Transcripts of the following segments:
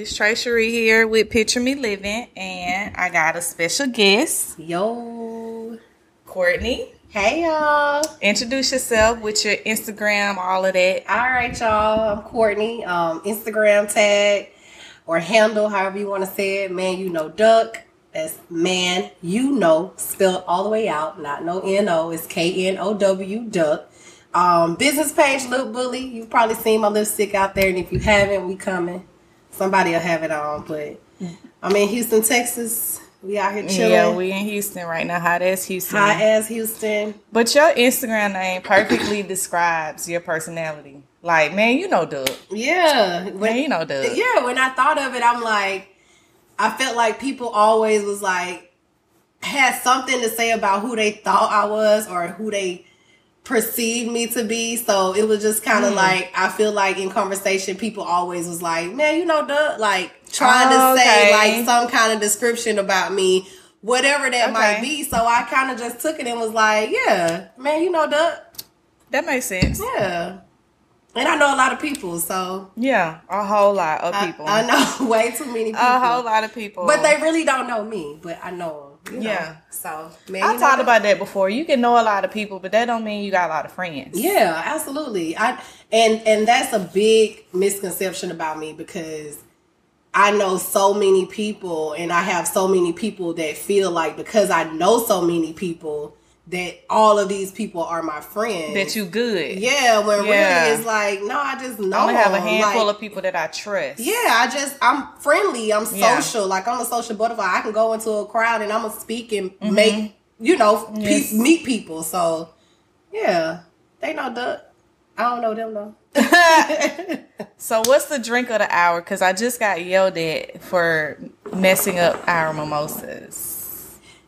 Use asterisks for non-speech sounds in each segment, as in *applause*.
It's Cherie here with Picture Me Living, and I got a special guest, Yo. Courtney. Hey, y'all. Introduce yourself with your Instagram, all of that. All right, y'all. I'm Courtney. Um, Instagram tag or handle, however you want to say it. Man, you know, duck. That's man, you know, spelled all the way out, not no N O. It's K N O W, duck. Um, business page, Lip Bully. You've probably seen my lipstick out there, and if you haven't, we coming. Somebody will have it on, but I'm in Houston, Texas. We out here chilling. Yeah, we in Houston right now. Hot as Houston. Hot as Houston. But your Instagram name perfectly *coughs* describes your personality. Like, man, you know duck. Yeah. Man, you know duck. yeah, when I thought of it, I'm like, I felt like people always was like, had something to say about who they thought I was or who they perceived me to be. So it was just kind of Hmm. like, I feel like in conversation, people always was like, man, you know, duh, like trying Oh, to say okay. like some kind of description about me. Whatever that might be. So I kind of just took it and was like, yeah, man, you know, duh. That makes sense. Yeah. And I know a lot of people, so Yeah, a whole lot of I- people. I, know *laughs* way too many people. a whole lot of people. But they really don't know me, but I know them. You know. Yeah. So man, I talked about that before. You can know a lot of people, but that don't mean you got a lot of friends. Yeah, absolutely. I and and that's a big misconception about me because I know so many people and I have so many people that feel like because I know so many people that all of these people are my friends. That you good. Yeah, when Yeah. really it's like, no, I just know. I only have a handful Like, of people that I trust. Yeah, I just I'm friendly. I'm Yeah. social. Like I'm a social butterfly. I can go into a crowd and I'm gonna speak and make you know pe- Mm-hmm. Meet people. So yeah, they know Duck. I don't know them though. *laughs* *laughs* So what's the drink of the hour? Because I just got yelled at for messing up our mimosas.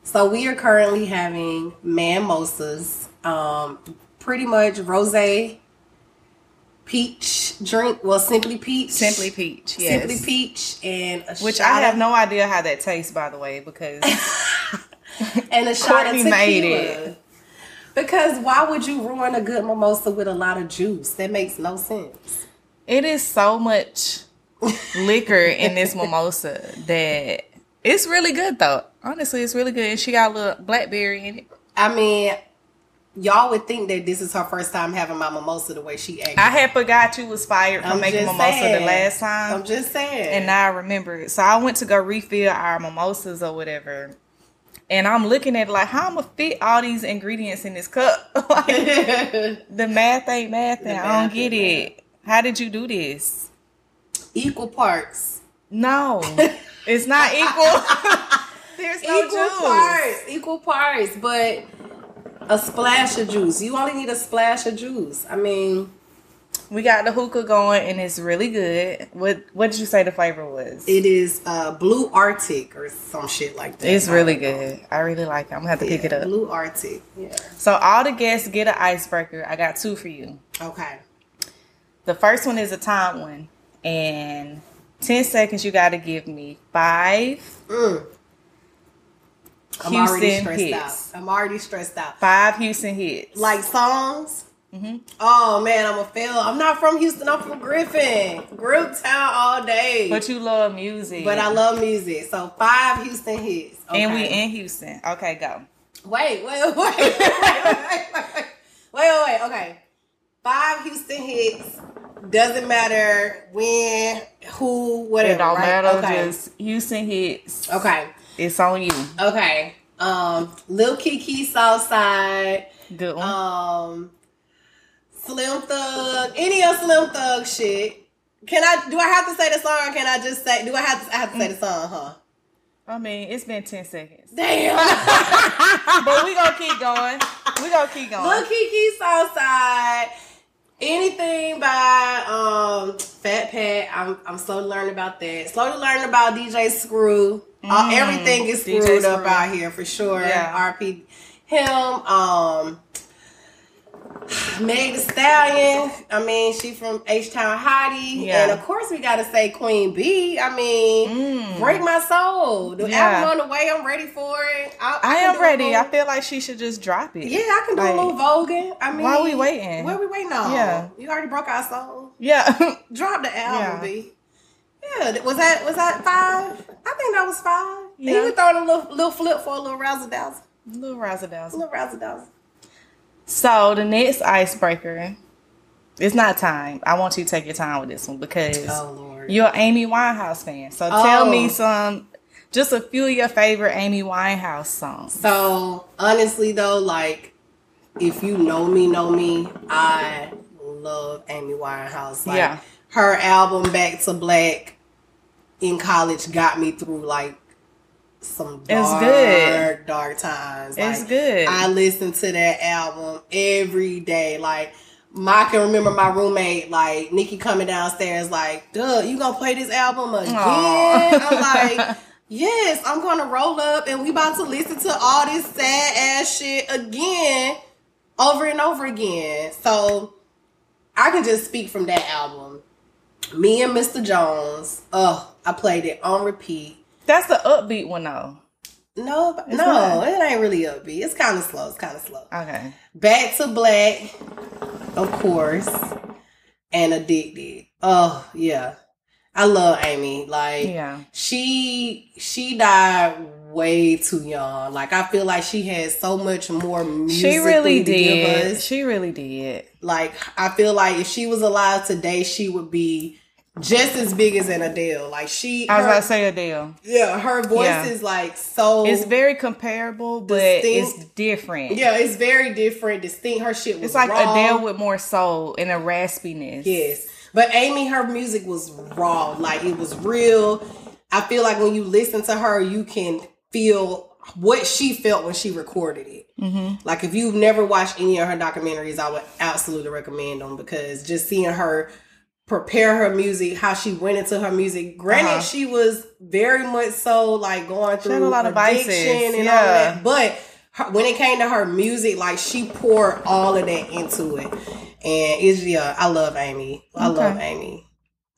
So we are currently having mimosas. Um, pretty much rose, peach drink. Well, simply peach. Simply peach. Yes. Simply peach and a Which I have of- no idea how that tastes, by the way, because *laughs* and a shot of Courtney tequila. made it. Because why would you ruin a good mimosa with a lot of juice? That makes no sense. it is so much *laughs* liquor in this mimosa that it's really good though. Honestly, it's really good. And she got a little blackberry in it. I mean, y'all would think that this is her first time having my mimosa the way she acted. I had forgot you was fired from I'm making mimosa saying. the last time. I'm just saying. and now I remember it. So I went to go refill our mimosas or whatever. And I'm looking at it like, how I'm gonna fit all these ingredients in this cup? *laughs* like, *laughs* the math ain't math, and I math don't get it. How did you do this? equal parts. No, *laughs* it's not equal. There's no equal juice. parts. Equal parts, but a splash of juice. You only need a splash of juice. I mean, We got the hookah going, and it's really good. What What did you say the flavor was? it is uh, blue Arctic or some shit like that. it's really good. I really like it. I'm gonna have to pick it up. Blue Arctic. Yeah. So all the guests get an icebreaker. I got two for you. Okay. The first one is a time one, and ten seconds. You got to give me five Mm. I'm already Houston stressed hits. out. I'm already stressed out. Five Houston hits. Like songs. Mm-hmm. Oh man, I'm a fail. I'm not from Houston. I'm from Griffin, Grip Town all day. but you love music. But I love music. So five Houston hits. Okay. And we in Houston. Okay, go. Wait, wait, wait, wait, *laughs* wait, wait, wait, wait, wait, wait. Okay, five Houston hits. Doesn't matter when, who, whatever. It don't right? matter. Okay. Just Houston hits. okay. It's on you. Okay. Um, Lil Keke Southside. Good one. Um, Slim Thug. Any of Slim Thug shit. Can I? Do I have to say the song? Or can I just say? Do I have to? I have to say the song? Huh? I mean, it's been ten seconds, Damn. *laughs* but we gonna keep going. We gonna keep going. Lil Keke Southside. Anything by um Fat Pat. I'm I'm slowly learning about that. Slowly learning about DJ Screw. Uh, Mm, everything is DJ screwed up out here for sure. Yeah. RP him. Um Meg the Stallion. I mean, she from H Town Hottie, Yeah. and of course we gotta say Queen B. I mean, Mm. break my soul. The Yeah. album on the way. I'm ready for it. I, I can am ready. I feel like she should just drop it. yeah, I can do Like, a little voguing. I mean, why we waiting? What we waiting on? Yeah. you already broke our soul. Yeah. *laughs* Drop the album, Yeah. B. Yeah, was that was that five? I think that was five. He Yeah. was throwing a little little flip for a little razzle dazzle, Little razzle a dazzle. little razzle dazzle. So the next icebreaker, it's not time. I want you to take your time with this one because Oh Lord. you're an Amy Winehouse fan. So tell Oh. me some, just a few of your favorite Amy Winehouse songs. So honestly though, like if you know me, know me, I love Amy Winehouse. Like Yeah. Her album Back to Black in college got me through like some It's dark, good. dark times. It's good. I listen to that album every day. Like I can remember my roommate, like Nikki coming downstairs, like, "Duh, you gonna play this album again?" Aw. I'm like, *laughs* "Yes, I'm gonna roll up, and we about to listen to all this sad ass shit again, over and over again." So I can just speak from that album. Me and Mr. Jones. Oh, I played it on repeat. That's the upbeat one though. No, It's no, not. it ain't really upbeat. It's kind of slow. It's kind of slow. Okay. Back to Black, of course, and Addicted. Oh yeah, I love Amy. Like Yeah. she she died way too young. Like I feel like she had so much more music. She really to give did. us. She really did. Like I feel like if she was alive today, she would be just as big as an Adele. Like she, I was her- about to say Adele. yeah, her voice Yeah. is like so. It's very comparable, but Distinct. it's different. yeah, it's very different, distinct. Her shit was It's like raw. Adele with more soul and a raspiness. Yes. But Amy, her music was raw. Like it was real. I feel like when you listen to her, you can feel what she felt when she recorded it. Mm-hmm. Like if you've never watched any of her documentaries, I would absolutely recommend them because just seeing her prepare her music, how she went into her music. Granted, Uh-huh. she was very much so like going through a lot of addiction vices, and yeah. all that. But her, when it came to her music, like she poured all of that into it. And it's yeah, I love Amy. I Okay. love Amy.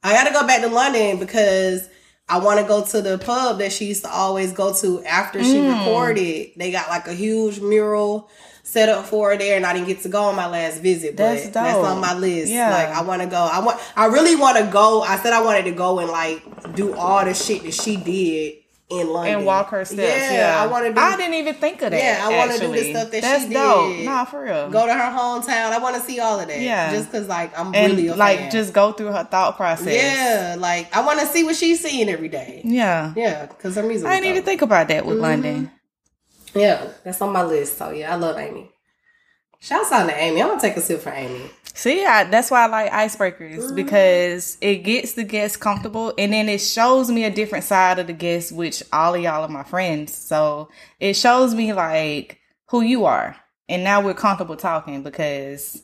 I gotta go back to London because I want to go to the pub that she used to always go to after she Mm. recorded. They got like a huge mural set up for her there, and I didn't get to go on my last visit. But That's that's, on my list. Yeah. Like I want to go. I want. I really want to go. I said I wanted to go and like do all the shit that she did in London And walk her steps. Yeah, I want to do. I didn't even think of that. Yeah, I wanna do the stuff that That's she dope. did. Nah, for real. go to her hometown. I want to see all of that. Yeah. just because like I'm and really like fan. just go through her thought process. yeah, like I want to see what she's seeing every day. Yeah. Yeah, because her music. I didn't even think about that with Mhm. London. Yeah, that's on my list. So yeah, I love Amy. Shouts out to Amy. I'm gonna take a sip for Amy. See, I, that's why I like icebreakers Mm-hmm. because it gets the guests comfortable and then it shows me a different side of the guests, which all of y'all are my friends. So it shows me like who you are. And now we're comfortable talking because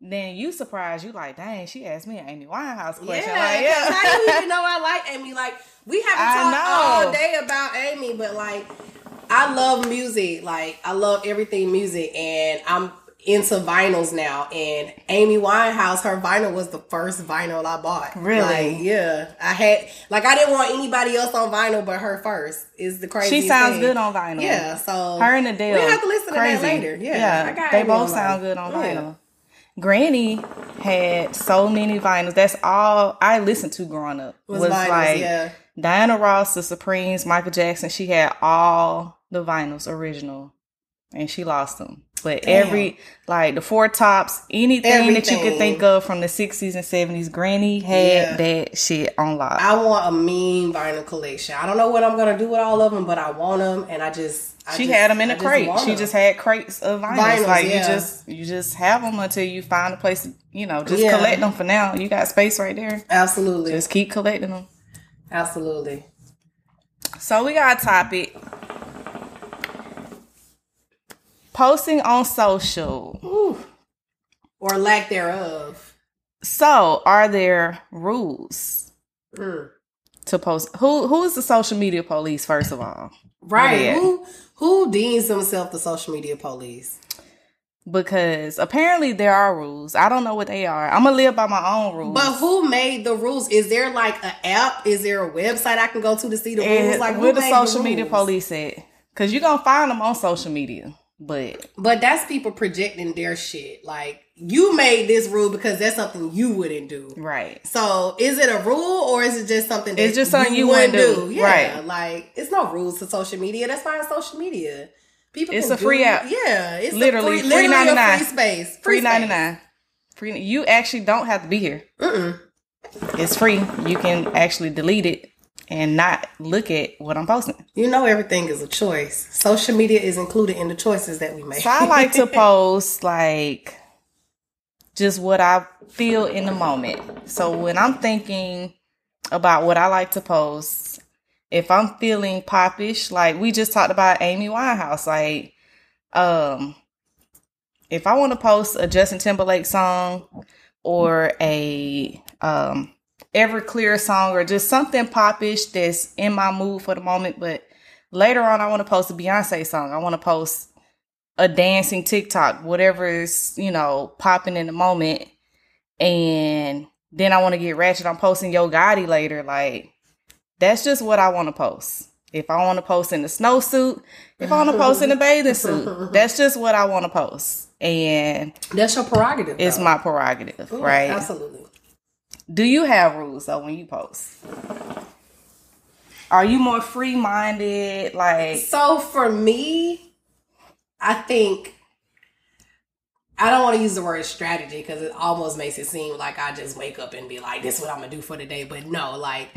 then you surprised you like, dang, she asked me an Amy Winehouse question. Yeah, like, yeah. how do you even *laughs* know I like Amy? Like we haven't I talked know. all day about Amy, but like I love music. Like I love everything music, and I'm into vinyls now. And Amy Winehouse, her vinyl was the first vinyl I bought. Really? Like, yeah, I had like I didn't want anybody else on vinyl but her first. Is the crazy. She sounds good on vinyl. Yeah, so Her and Adele. We have to listen crazy. to that later. Yeah, got they both sound good on Yeah. vinyl. Granny had so many vinyls. That's all I listened to growing up. Was Was, vinyls, like yeah. Diana Ross, the Supremes, Michael Jackson. She had all the vinyls original, and she lost them. But Damn. every like the four tops, anything that you Everything. could think of from the sixties and seventies, Granny had Yeah. that shit on lock. I want a mean vinyl collection. I don't know what I'm gonna do with all of them, but I want them, and I just I she just- had them in I a just crate. want She 'em. just had crates of vinyls. Vinyls, like yeah. you just you just have them until you find a place. To, you know, just Yeah. collect them for now. You got space right there. absolutely, Just keep collecting them. absolutely. So we got a topic. Posting on social. Ooh. Or lack thereof. So, are there rules Mm. to post? Who who is the social media police? First of all, Right? Who who deems himself the social media police? because apparently there are rules. I don't know what they are. I'm gonna live by my own rules. But who made the rules? Is there like an app? Is there a website I can go to to see the And rules? Like who where the social media police at? Because you're gonna find them on social media. But But that's people projecting their shit. Like you made this rule because that's something you wouldn't do. right. So is it a rule or is it just something that It's just something you wouldn't wouldn't do. Yeah, Right. like it's no rules to social media. That's why it's social media. People, It's can a free do- app. Yeah, it's Literally, a free, free literally a 99. free space. Free space. ninety nine. Free you actually don't have to be here. Mm-mm. It's free. You can actually delete it and not look at what I'm posting. You know everything is a choice. Social media is included in the choices that we make. So I like to *laughs* post like just what I feel in the moment. So when I'm thinking about what I like to post, if I'm feeling popish, like we just talked about Amy Winehouse, like um if I want to post a Justin Timberlake song or a um Everclear song or just something popish that's in my mood for the moment, but later on I want to post a Beyonce song. I want to post a dancing TikTok, whatever is, you know, popping in the moment. And then I want to get ratchet. I'm posting Yo Gotti later. Like, that's just what I want to post. If I want to post in a snowsuit, if I want to post in a bathing suit, *laughs* that's just what I want to post. And That's your prerogative. it's though. my prerogative, Ooh, right? Absolutely. Do you have rules though when you post? Are you more free minded? Like, So for me, I think I don't want to use the word strategy because it almost makes it seem like I just wake up and be like, "This is what I'm gonna do for the day." But no, like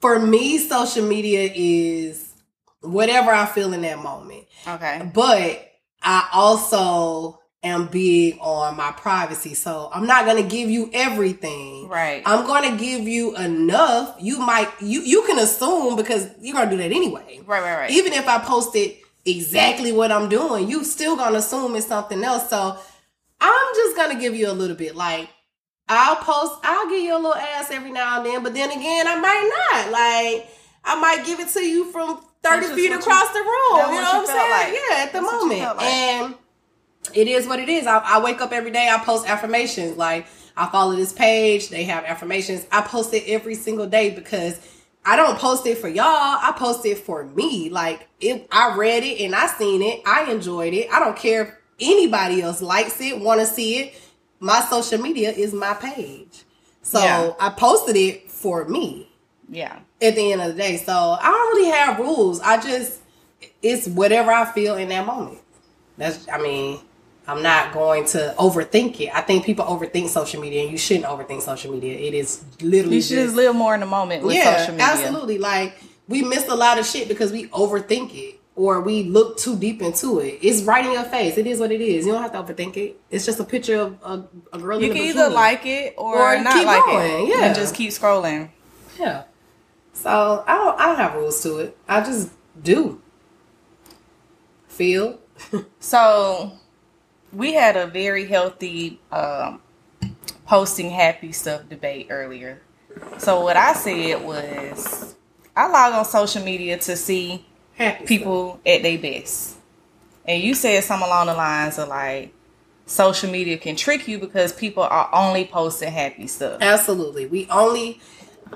for me, social media is whatever I feel in that moment. okay, But I also am big on my privacy, so I'm not gonna give you everything. right? I'm going to give you enough. You might you you can assume because you're going to do that anyway. right, right, right. Even if I posted exactly what I'm doing, you still going to assume it's something else. So I'm just going to give you a little bit. Like I'll post, I'll give you a little ass every now and then, but then again, I might not. Like I might give it to you from 30 feet across the room. You know you what I'm saying? like. Yeah, at the That's moment. like. And it is what it is. I, I wake up every day. I post affirmations. Like I follow this page. They have affirmations. I post it every single day because I don't post it for y'all. I post it for me. Like if I read it and I seen it, I enjoyed it. I don't care if anybody else likes it, want to see it. My social media is my page. So Yeah. I posted it for me yeah, at the end of the day. So I don't really have rules. I just it's whatever I feel in that moment. That's I mean, I'm not going to overthink it. I think people overthink social media and you shouldn't overthink social media. It is literally you should just live more in the moment with yeah, social media. absolutely. Like we miss a lot of shit because we overthink it or we look too deep into it. It's right in your face. It is what it is. You don't have to overthink it. It's just a picture of a, a girl. You can either like it or, Or not like going, it, yeah. and just keep scrolling. Yeah. So I don't I don't have rules to it. I just do. Feel. *laughs* So we had a very healthy um, posting happy stuff debate earlier. So what I said was, I log on social media to see Happy people at their best, and you said something along the lines of like, social media can trick you because people are only posting happy stuff. Absolutely. We only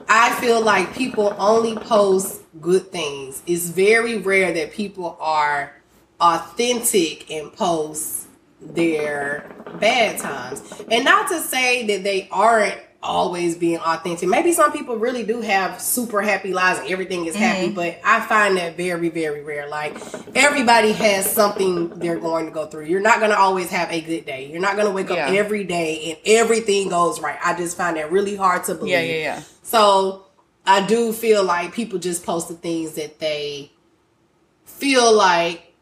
I feel like people only post good things. It's very rare that people are authentic and post their bad times. And not to say that they aren't always being authentic. Maybe some people really do have super happy lives and everything is happy, mm-hmm. but I find that very, very rare. Like everybody has something they're going to go through. You're not going to always have a good day. You're not going to wake Yeah. up every day and everything goes right. I just find that really hard to believe. Yeah, yeah, yeah. So I do feel like people just post the things that they feel like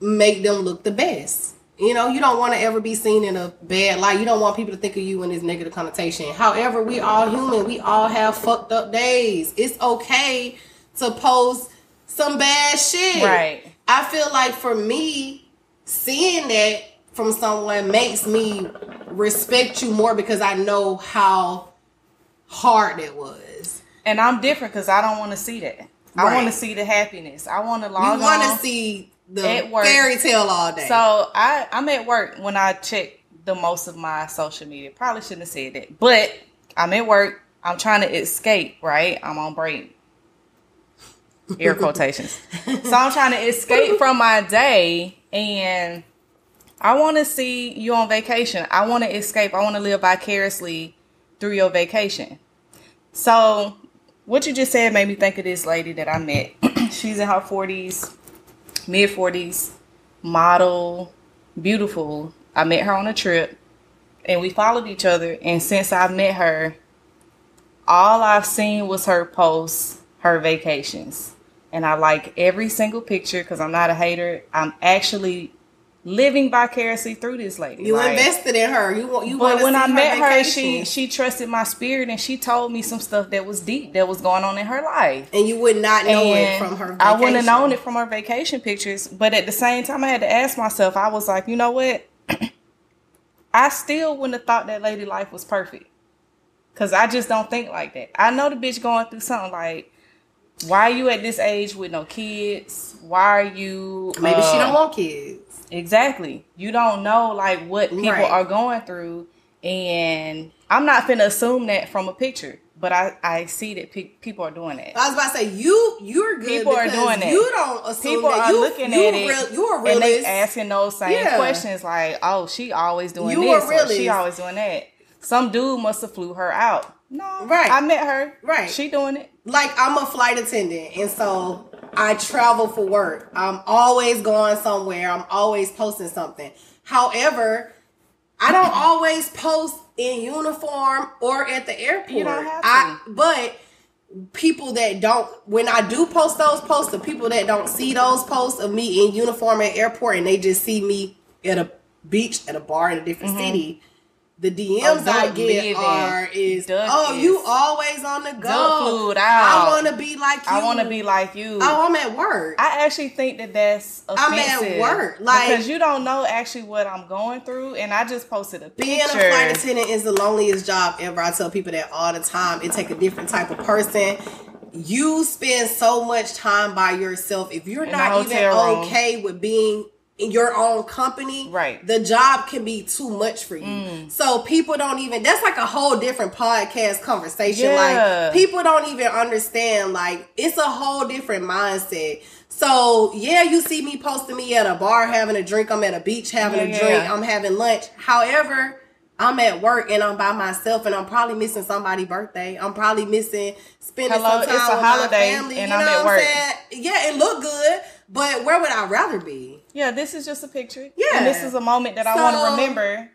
make them look the best. You know, you don't want to ever be seen in a bad light. You don't want people to think of you in this negative connotation. However, we all human. We all have fucked up days. It's okay to post some bad shit. Right. I feel like for me, seeing that from someone makes me respect you more because I know how hard it was. And I'm different because I don't want to see that. I want to see the happiness. I want to You log want to see the At work. fairy tale all day. So I I'm at work when I check the most of my social media. Probably shouldn't have said that, but I'm at work. I'm trying to escape. Right, I'm on break. Air quotations. *laughs* so I'm trying to escape from my day, and I want to see you on vacation. I want to escape. I want to live vicariously through your vacation. So what you just said made me think of this lady that I met. *clears throat* She's in her 40s, mid 40s, model, beautiful. I met her on a trip and we followed each other. And since I met her, all I've seen was her posts, her vacations. And I like every single picture because I'm not a hater. I'm actually living vicariously through this lady. you Like, invested in her. You want you but when I met her, vacation. she she trusted my spirit and she told me some stuff that was deep that was going on in her life. and you would not know it from her. I wouldn't have known it from her vacation pictures. But at the same time, I had to ask myself. I was like, you know what? *clears throat* I still wouldn't have thought that lady life was perfect. Cause I just don't think like that. I know the bitch going through something like, why are you at this age with no kids? Why are you? Maybe she don't um, want kids. Exactly. You don't know like what people Right. are going through, and I'm not gonna assume that from a picture. But I I see that pe- people are doing that. I was about to say you you're good. People are doing that. You don't assume People that are you, looking you at it, Real, you a and they asking those same Yeah. questions like, "Oh, she always doing You this, she always doing that." Some dude must have flew her out. No, Right. I met her. Right. she doing it. Like I'm a flight attendant, and so I travel for work. I'm always going somewhere. I'm always posting something. However, I don't always post in uniform or at the airport. You don't have to. I, but people that don't, when I do post those posts, the people that don't see those posts of me in uniform at airport, and they just see me at a beach, at a bar in a different mm-hmm. city. The DMs I get are is Duck oh is- you always on the go. Duck I want to be like you. I want to be like you. Oh, I'm at work. I actually think that that's offensive I'm at work, like- because you don't know actually what I'm going through, and I just posted a Being picture. a flight attendant is the loneliest job ever. I tell people that all the time. It take a different type of person. You spend so much time by yourself. If you're In not even room. okay with being in your own company, Right. Mm. The job can be too much for you. So people don't even. That's like a whole different podcast conversation. Yeah. Like people don't even understand. Like it's a whole different mindset. So yeah, you see me posting me at a bar having a drink. I'm at a beach having Yeah, a drink. yeah. I'm having lunch. However, I'm at work and I'm by myself and I'm probably missing somebody's birthday. I'm probably missing spending Hello, some time it's a with holiday my family. and you I'm know at what work. I'm saying? Yeah, it look good, but where would I rather be? Yeah, this is just a picture. Yeah. and this is a moment that I want to remember.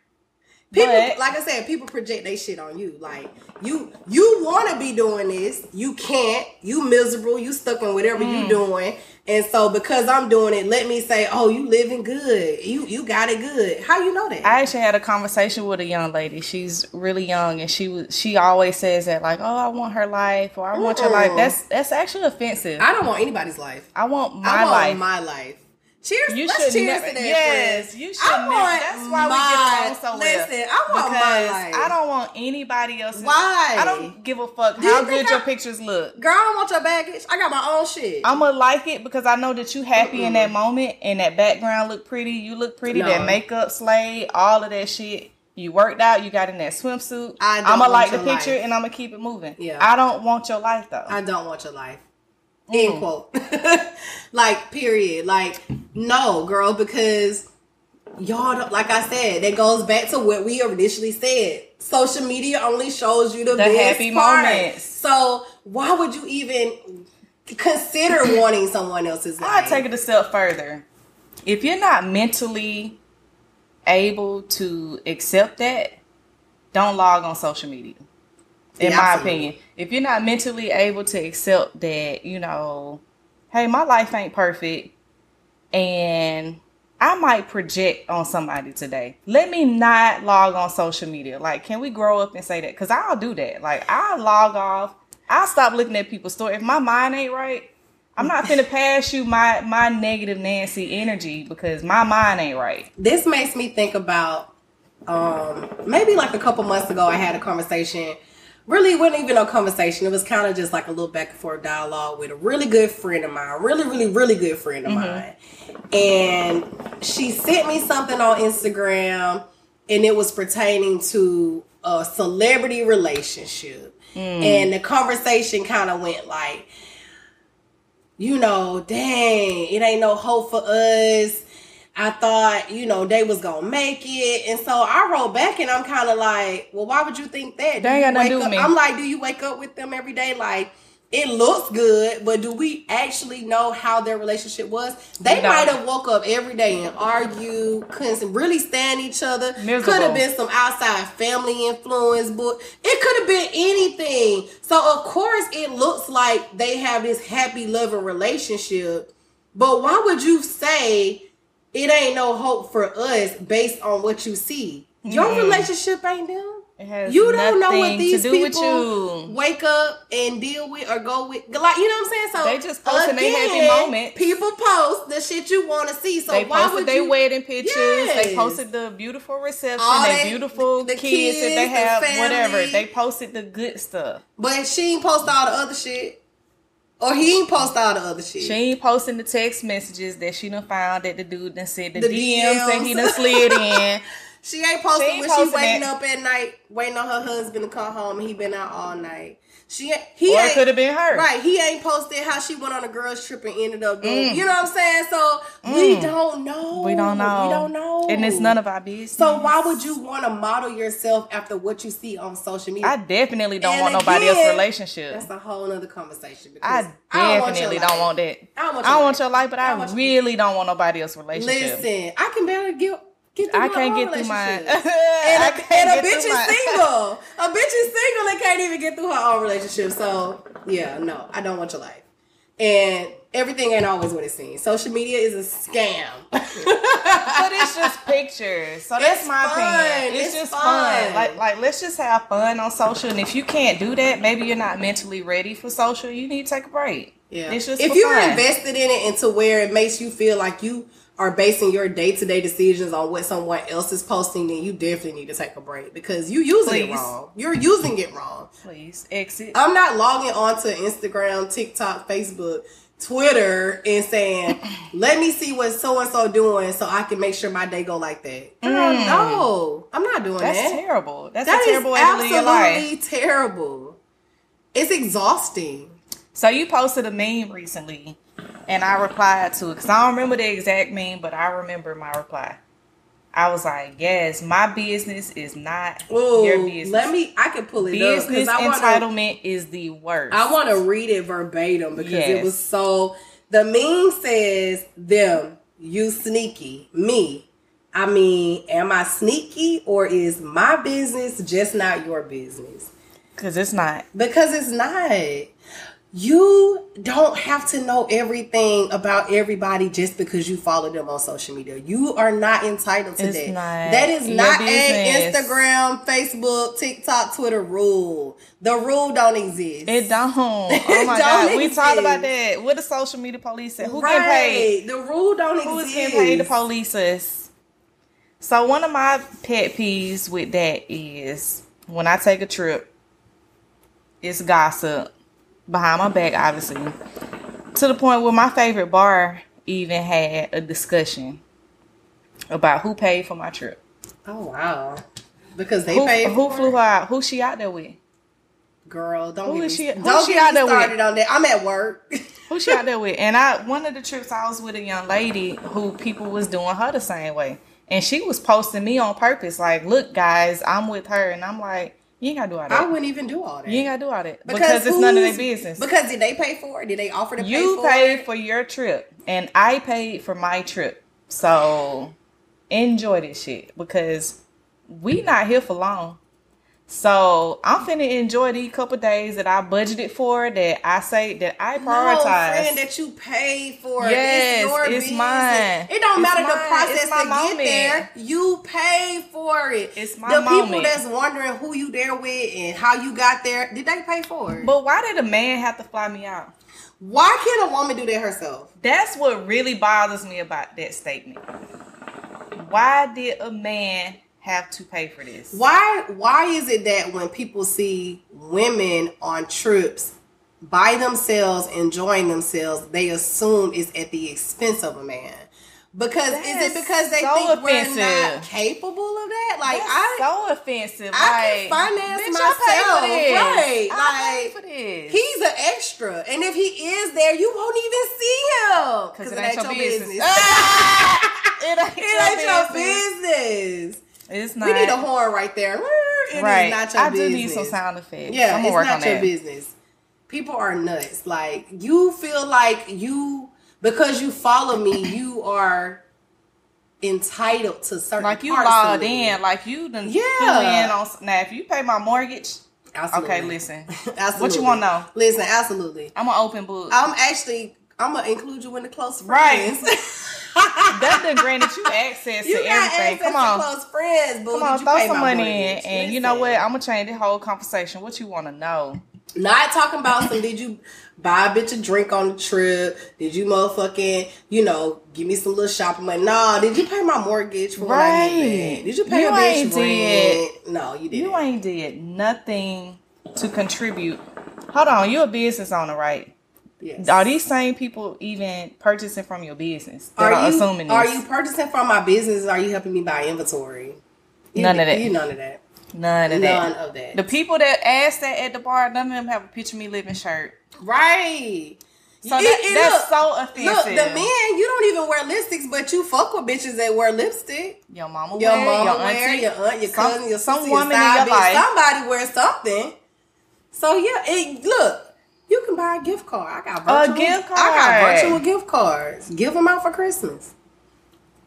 People, But- like I said, people project their shit on you. Like you, you want to be doing this, you can't. You miserable. You stuck in whatever Mm. you doing, and so because I'm doing it, let me say, oh, you living good. You you got it good. How you know that? I actually had a conversation with a young lady. She's really young, and she was she always says that like, "Oh, I want her life," or "I want your life." That's that's actually offensive. I, I don't want anybody's life. I want my I want life. my life. Cheers. You Let's should cheers never- to that. yes, friend. you should I never- want that's why we my, get along so well. Listen, I want my life. I don't want anybody else's. Why? I don't give a fuck Do how think good your I- pictures look. Girl, I don't want your baggage. I got my own shit. I'm gonna like it because I know that you happy in that moment and that background look pretty. You look pretty. No. That makeup slayed. All of that shit. You worked out. You got in that swimsuit. I I'm gonna like the picture life. and I'm gonna keep it moving. Yeah. I don't want your life though. I don't want your life. Mm. End quote. *laughs* like, period. Like, no, girl, because y'all don't, like I said, that goes back to what we initially said. Social media only shows you the, The best happy part. moments. So why would you even consider *clears throat* wanting someone else's life? I'll take it a step further. If you're not mentally able to accept that, don't log on social media. In Yeah, my absolutely. opinion, if you're not mentally able to accept that, you know, hey, my life ain't perfect and I might project on somebody today. Let me not log on social media. Like, can we grow up and say that? Because I'll do that. Like, I'll log off. I'll stop looking at people's story. If my mind ain't right, I'm not finna *laughs* pass you my my negative Nancy energy because my mind ain't right. this makes me think about um maybe like a couple months ago I had a conversation really wasn't even a conversation. It was kind of just like a little back and forth dialogue with a really good friend of mine, really, really, really good friend of mm-hmm. mine. And she sent me something on Instagram, and it was pertaining to a celebrity relationship. Mm. And the conversation kind of went like, you know, dang, it ain't no hope for us. I thought, you know, they was gonna make it. And so I wrote back and I'm kind of like, well, why would you think that? Do That ain't you got to wake do up- me. I'm like, do you wake up with them every day? Like, it looks good, but do we actually know how their relationship was? They don't. might have woke up every day and argue, couldn't really stand each other. Miserable. Could have been some outside family influence, but it could have been anything. So of course it looks like they have this happy, loving relationship. But why would you say it ain't no hope for us based on what you see? Your Mm. relationship ain't them. You don't know what these to do with people you. wake up and deal with or go with. Like you know what I'm saying? So They just posting their happy. People post the shit you want to see. So they why posted would their you? wedding pictures. They posted the beautiful reception, All that- beautiful the kids, that kids, they the have, whatever. They posted the good stuff. But she ain't post all the other shit, or he ain't post all the other shit. She ain't posting the text messages that she done found that the dude done said the, The DMs that he DMs. done slid in. *laughs* She ain't posting She ain't when posting she waking it. up at night, waiting on her husband to come home, and he been out all night. She he Or ain't could have been her. right. He ain't posted how she went on a girls trip and ended up doing. Mm. You know what I'm saying? So we don't know. We don't know. We don't know. And it's none of our business. So why would you want to model yourself after what you see on social media? I definitely don't And want nobody else's relationship. That's a whole nother conversation. I Because don't want definitely don't want that. I don't want I your don't want life. your life, but I I don't really don't want nobody else's relationship. Listen, I can barely get *laughs* I can't get through relationship. and a, and a bitch is mine. *laughs* single. A bitch is single and can't even get through her own relationship. So yeah, no, I don't want your life. And everything ain't always what it seems. Social media is a scam. *laughs* but it's just pictures. So that's It's my fun. opinion. It's, It's just fun. fun. Like like let's just have fun on social. And if you can't do that, maybe you're not mentally ready for social. You need to take a break. Yeah. It's just if you're fun. invested in it into where it makes you feel like you are basing your day to day decisions on what someone else is posting, then you definitely need to take a break because you using it Please. wrong. You're using it wrong. Please exit. I'm not logging onto Instagram, TikTok, Facebook, Twitter, and saying, *laughs* "Let me see what so and so doing, so I can make sure my day go like that." Girl, no, I'm not doing Mm. That's that. terrible. That's That is terrible way to live your life. absolutely terrible. It's exhausting. So you posted a meme recently, and I replied to it because I don't remember the exact meme, but I remember my reply. I was like, "Yes, my business is not Ooh, your business. let me. I can pull it up business because I want to. entitlement is the worst." I want to read it verbatim because it was so. The meme says, "Them, you sneaky, me." I mean, am I sneaky or is my business just not your business? because it's not. Because it's not. You don't have to know everything about everybody just because you follow them on social media. You are not entitled to It's that. that is not an business. Instagram, Facebook, TikTok, Twitter rule. The rule don't exist. It don't. Oh *laughs* my god, we talked about that. What the social media police? Who right. getting paid? The rule don't Who is exist. getting paid to police us? So one of my pet peeves with that is when I take a trip, it's gossip behind my back, obviously, to the point where my favorite bar even had a discussion about who paid for my trip. Oh wow. Because they Who, paid who flew her out? Who she out there with? Girl, don't Who get is me, she- who don't she get out there with? started on that. I'm at work. Who she out there with? And I one of the trips I was with a young lady who people was doing her the same way. And she was posting me on purpose, like, look guys, I'm with her and I'm like, you ain't gotta do all that. I wouldn't even do all that. You ain't gotta do all that. Because, it's none of their business. Because did they pay for it? Did they offer to pay for it? you for paid it? for your trip and I paid for my trip. So enjoy this shit because we not here for long. So I'm finna enjoy these couple days that I budgeted for that I say that I No, prioritize. friend, that you paid for. Yes, it's, your it's business. mine. It don't It's matter the process to get there. You paid for it. It's my the people that's wondering who you there with and how you got there. Did they pay for it? But why did a man have to fly me out? Why can't a woman do that herself? That's what really bothers me about that statement. Why did a man have to pay for this. Why why is it that when people see women on trips by themselves enjoying themselves, they assume it's at the expense of a man? Because is That's it because they so think we're not capable of that? Like That's I so offensive. I like, can finance bitch, myself, I pay for this. right? I like pay for this. he's an extra, and if he is there, you won't even see him because it ain't your business. it it ain't, ain't your your business. business. *laughs* It's not. We need a horn right there. It is right. not your I business. do need some sound effects. Yeah, I'm it's work not on your that. business. People are nuts. Like you feel like you because you follow me, you are entitled to certain Like you logged in, like you done Yeah. in on. Now, if you pay my mortgage, Absolutely. okay, listen, Absolutely. *laughs* What you wanna know? Listen, absolutely. I'm an open book. I'm actually I'm gonna include you in the close Right. *laughs* friends. that done granted you access you to got everything. access Come on. close friends, boo. Come on, throw some money in, and you know what? I'm gonna change the whole conversation. What you want to know? Not talking about some. Did you buy a bitch a drink on the trip? Did you motherfucking you know give me some little shopping money? Nah. Did you pay my mortgage for Right. Did you pay You a bitch rent? No, you didn't. You ain't did nothing to contribute. Hold on, you're a business owner, right? Yes. Are these same people even purchasing from your business? Are are, you assuming this? are you purchasing from my business? Or are you helping me buy inventory? You- None of that. You none of that. none of None that? of that. The people that asked that at the bar, none of them have a picture me living shirt. right. So It- that, it that's look- so offensive. Look, the men, you don't even wear lipsticks, but you fuck with bitches that wear lipstick. your mama, Your wear, mama your wear, auntie, your aunt, your some- cousin, your some woman your in your bitch. life. Somebody wears something. So yeah, it, look, you can buy a gift card. I got virtual, A gift I got virtual gift cards. Give them out for Christmas.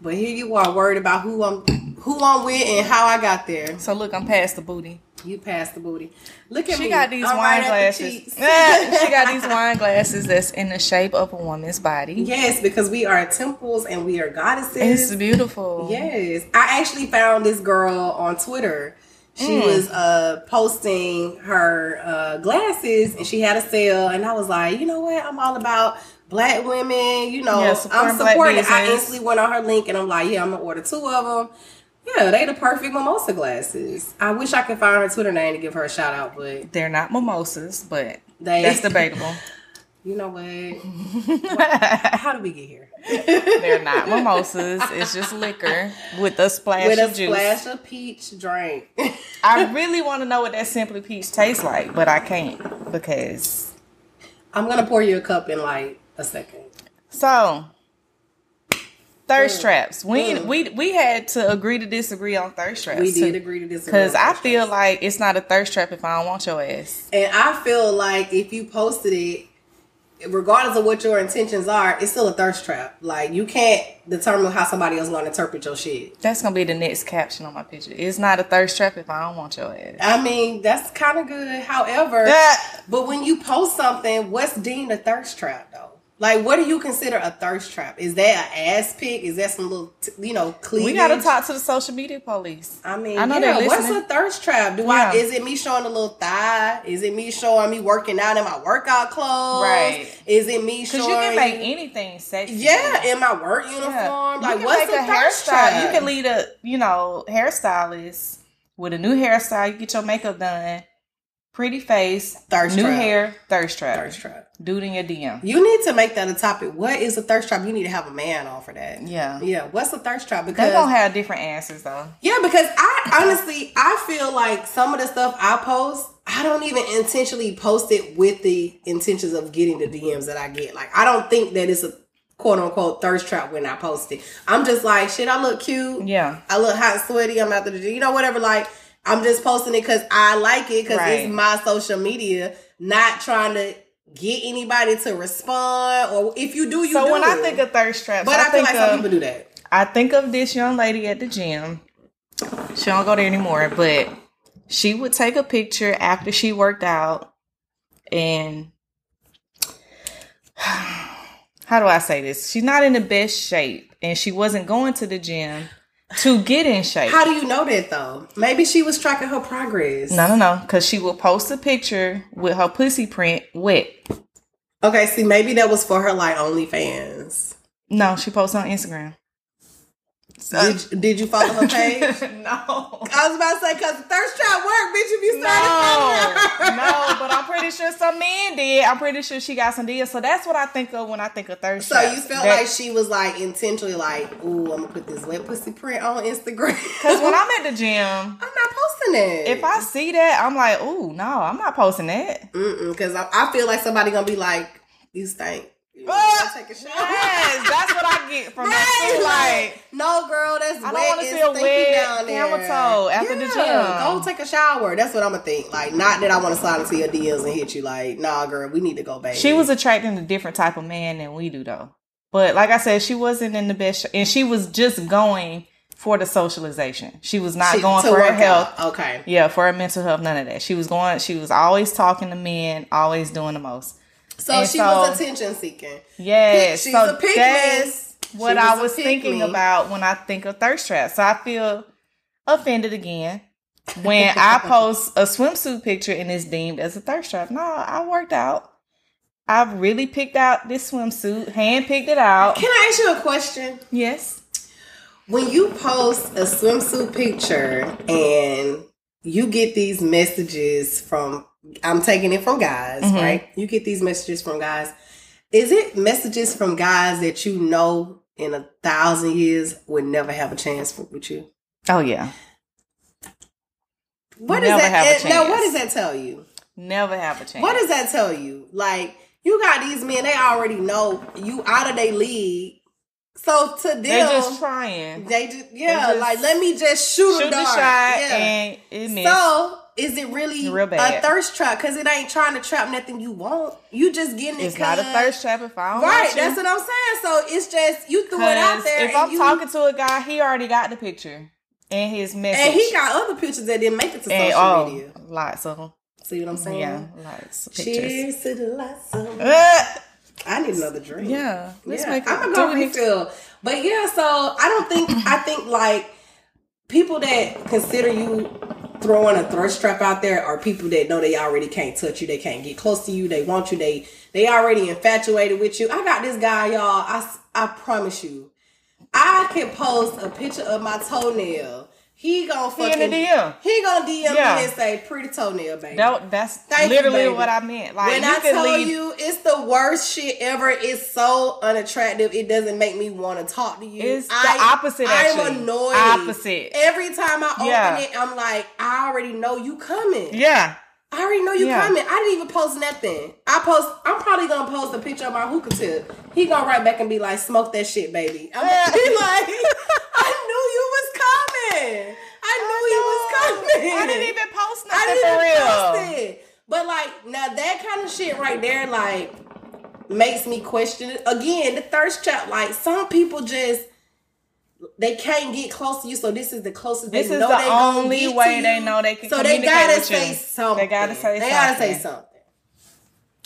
But here you are worried about who I'm who I'm with and how I got there. So look, I'm past the booty. You passed the booty. Look at She me. got these I'm wine right at the glasses. *laughs* she got these *laughs* wine glasses that's in the shape of a woman's body. Yes, because we are temples and we are goddesses. It's beautiful. Yes. I actually found this girl on Twitter. She Mm. was uh posting her uh glasses and she had a sale and I was like, you know what? I'm all about black women, you know, Yeah, I'm supporting I instantly went on her link and I'm like, yeah, I'm gonna order two of them. Yeah, they the perfect mimosa glasses. I wish I could find her Twitter name to give her a shout out, but They're not mimosas, but They- that's *laughs* debatable. You know what? *laughs* How do we get here? They're not *laughs* mimosas. It's just liquor with a splash of juice. With a of juice. splash of peach drink. *laughs* I really want to know what that simply peach tastes like, but I can't because. I'm gonna pour you a cup in like a second. So, thirst Mm. traps. We Mm. we we had to agree to disagree on thirst traps. We did agree to disagree. because I feel traps. like it's not a thirst trap if I don't want your ass. and I feel like if you posted it, regardless of what your intentions are, it's still a thirst trap. Like you can't determine how somebody else gonna interpret your shit. That's gonna be the next caption on my picture. It's not a thirst trap if I don't want your ass. I mean, that's kind of good. However, Yeah. but when you post something, what's deemed a thirst trap though? Like, what do you consider a thirst trap? Is that an ass pic? Is that some little, t- you know, cleavage? We gotta talk to the social media police. I mean, I know yeah, what's a thirst trap? Do Yeah. I is it me showing a little thigh? Is it me showing me working out in my workout clothes? Right. Is it me Because showing you can make anything sexy. Yeah, in my work uniform. You Like what's make a thirst trap? You can lead a, you know, hairstylist with a new hairstyle. You get your makeup done, pretty face, Thirst new trap. hair, thirst trap. thirst trap. Dude in your DM. You need to make that a topic. What is a thirst trap? You need to have a man on for that. Yeah. Yeah. What's a thirst trap? Because They're Because gonna have different answers though. Yeah, because I honestly I feel like some of the stuff I post, I don't even intentionally post it with the intentions of getting the DMs that I get. Like I don't think that it's a quote unquote thirst trap when I post it. I'm just like, shit, I look cute. Yeah. I look hot and sweaty. I'm after the gym. You know, whatever. Like I'm just posting it because I like it because Right. it's my social media, not trying to get anybody to respond. Or if you do, you So do. when I think of thirst traps, but I, I, feel think like some people do that. I think of this young lady at the gym. She don't go there anymore, but she would take a picture after she worked out and *sighs* how do I say this? She's not in the best shape and she wasn't going to the gym to get in shape. How do you know that though? Maybe she was tracking her progress. no, no, no, because she will post a picture with her pussy print wet. Okay, see, maybe that was for her like OnlyFans. No, she posts on Instagram. Did, did you follow her page? *laughs* no. I was about to say because the thirst trap work, bitch. If you No, started her. no, but I'm pretty sure some men did. I'm pretty sure she got some deals. So that's what I think of when I think of thirst So traps. you felt That- like she was like intentionally like, ooh, I'm gonna put this wet pussy print on Instagram. Cause when I'm at the *laughs* gym, I'm not posting it. if I see that, I'm like, ooh, no, I'm not posting that. Because I, I feel like somebody gonna be like, you stink. Ah, take a shower. Yes, that's what I get from that. Like, Like, no, girl, that's I don't see a stinky wet down there. camel toe after the gym. Go take a shower. That's what I'm gonna think. Like, not that I want to slide into your DMs and hit you. Like, nah, girl, we need to go back. she was attracting a different type of man than we do, though. But like I said, she wasn't in the best, and she was just going for the socialization. She was not She- going to for her health. out. Okay. Yeah, for her mental health, none of that. She was going. She was always talking to men, always doing the most. So And she so- was attention seeking. Yes, She's so a pick that's what She I was was thinking about when I think of thirst traps. So I feel offended again when I *laughs* post a swimsuit picture and it's deemed as a thirst trap. No, I worked out. I've really picked out this swimsuit, hand picked it out. Can I ask you a question? Yes. When you post a swimsuit picture and you get these messages from, I'm taking it from guys, Mhm. right? You get these messages from guys. Is it messages from guys that you know in a thousand years would never have a chance for, with you? Oh yeah. What does that? Now, what does that tell you? Never have a chance. What does that tell you? Like you got these men, they already know you out of their league. So to them, They're just trying. they just yeah, just like let me just shoot, Shoot a the dart. shot yeah. and it missed. so is it really Real a thirst trap? Because it ain't trying to trap nothing you want. You just getting it. it's not a thirst trap if I don't Right, that's what I'm saying. So it's just you threw it out there. If I'm you- talking to a guy, he already got the picture and his message. and he got other pictures that didn't make it to and, social oh, media. lots of them. See what I'm saying? Yeah, lots of pictures. Cheers to the lots of. Uh, *laughs* I need another drink. yeah, let's yeah, make it. I'm gonna go refill. But yeah, so I don't think I think like people that consider you throwing a thirst trap out there are people that know they already can't touch you, they can't get close to you, they want you, they they already infatuated with you. I got this guy, y'all. I I promise you, I can post a picture of my toenail. He gonna He in fucking the DM. he gonna DM Yeah. me and say pretty toenail, baby. That, that's Thank literally baby. what I meant. Like when you I tell leave. you it's the worst shit ever, it's so unattractive. It doesn't make me want to talk to you. It's the opposite, I'm annoyed. Opposite. Every time I open Yeah. it, I'm like, I already know you coming. yeah, I already know you Yeah. coming. I didn't even post nothing. I post. I'm probably gonna post a picture of my hookah tip. He gonna write back and be like, "Smoke that shit, baby." I'm gonna *laughs* be like, *laughs* "I knew you coming. I knew you was coming. I didn't even post nothing I didn't for even real. post it. But like now that kind of shit right there, like makes me question it. Again, the thirst trap, like some people just they can't get close to you, so this is the closest This they is know the they only way they know they can So they gotta say you. something. They gotta say They gotta say something.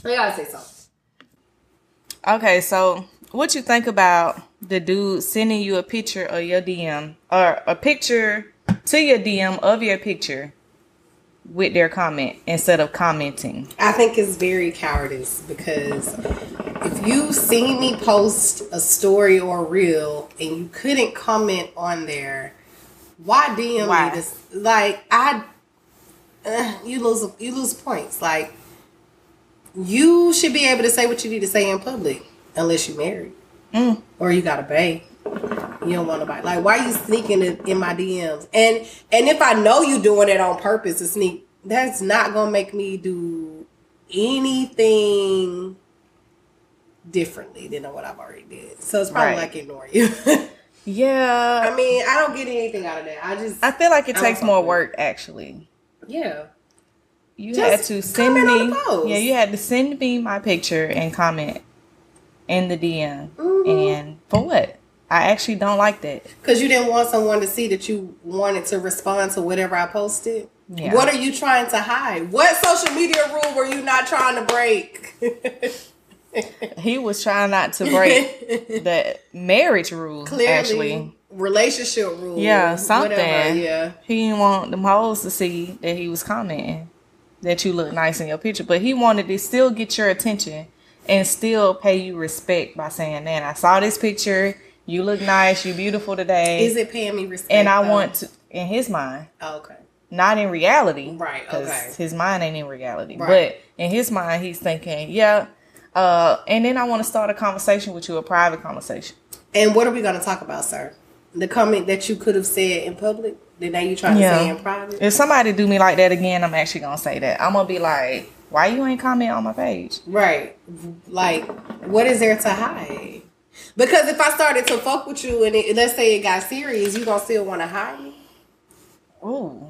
They gotta say something. Okay, so what you think about the dude sending you a picture of your DM or a picture to your DM of your picture with their comment instead of commenting? I think it's very cowardice because if you see me post a story or a reel and you couldn't comment on there, why DM Why? me this? Like I, uh, you lose you lose points. Like you should be able to say what you need to say in public, unless you're married Mm. or you got a bae. You don't want nobody. Like, why are you sneaking in, in my DMs? And and if I know you doing it on purpose to sneak, that's not gonna make me do anything differently than what I've already did. So it's probably Right. like ignore you. *laughs* Yeah, I mean, I don't get anything out of that. I just I feel like it I takes more work actually. yeah. You Just had to send me. Yeah, you had to send me my picture and comment in the DM. Mhm. And for what? I actually don't like that. Because you didn't want someone to see that you wanted to respond to whatever I posted. Yeah. What are you trying to hide? What social media rule were you not trying to break? *laughs* He was trying not to break *laughs* the marriage rule. Clearly, Actually, relationship rule. yeah, something. Whatever, yeah. He didn't want them hoes to see that he was commenting that you look nice in your picture, but he wanted to still get your attention and still pay you respect by saying, "Man, I saw this picture You look nice. You beautiful today. Is it paying me respect? and I though? want to, in his mind, Oh, okay. not in reality. Right, okay. His mind ain't in reality. Right. But in his mind, he's thinking, yeah. Uh, and then I want to start a conversation with you, a private conversation. And what are we going to talk about, sir? The comment that you could have said in public, that now you trying to say in private? If somebody do me like that again, I'm actually gonna say that. I'm gonna be like, why you ain't comment on my page? Right. Like, what is there to hide? Because if I started to fuck with you and it, let's say it got serious, you gonna still want to hide me? Ooh.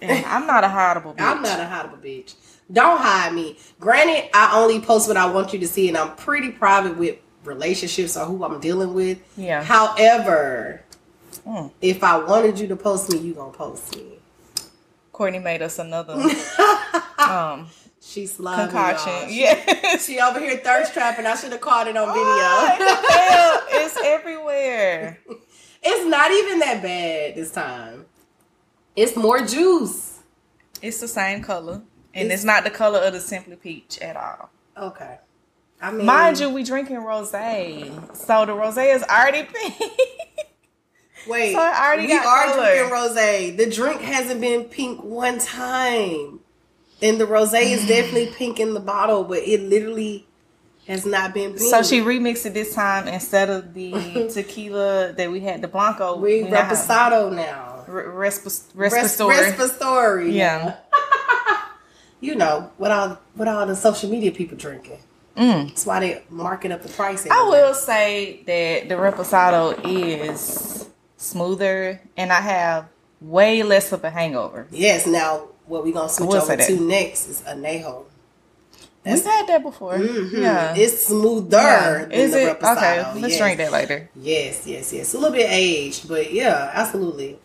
And *laughs* I'm not a hideable bitch. I'm not a hideable bitch. Don't hide me. Granted, I only post what I want you to see, and I'm pretty private with relationships or who I'm dealing with. Yeah. However, Mm. if I wanted you to post me, you gonna post me. Courtney made us another one. *laughs* um She slugging, concoction. y'all. She- Yeah. She over here thirst trapping. I should have caught it on video. Oh, *laughs* hell, it's everywhere. It's not even that bad this time. It's more juice. It's the same color. And It's- it's, not the color of the Simply Peach at all. Okay. I mean, Mind you, we drinking rosé. So the rosé is already *laughs* pink. wait, so I already we got are color. drinking rosé. The drink hasn't been pink one time, and the rosé is definitely pink in the bottle, but it literally has not been pink. so she remixed it this time instead of the *laughs* tequila that we had the Blanco. we have reposado now. Re- Resp- Res- Respistori. Respistori. Yeah. *laughs* You know what all what all the social media people drinking. Mm. That's why they marking up the price. I will say that the reposado is smoother, and I have way less of a hangover. Yes. Now what we're gonna switch over to next is anejo. We've had that before. Mhm. Yeah. It's smoother Yeah. than Is the it reposado. okay? Let's yes. drink that later. Yes, yes, yes. A little bit aged, but yeah, absolutely.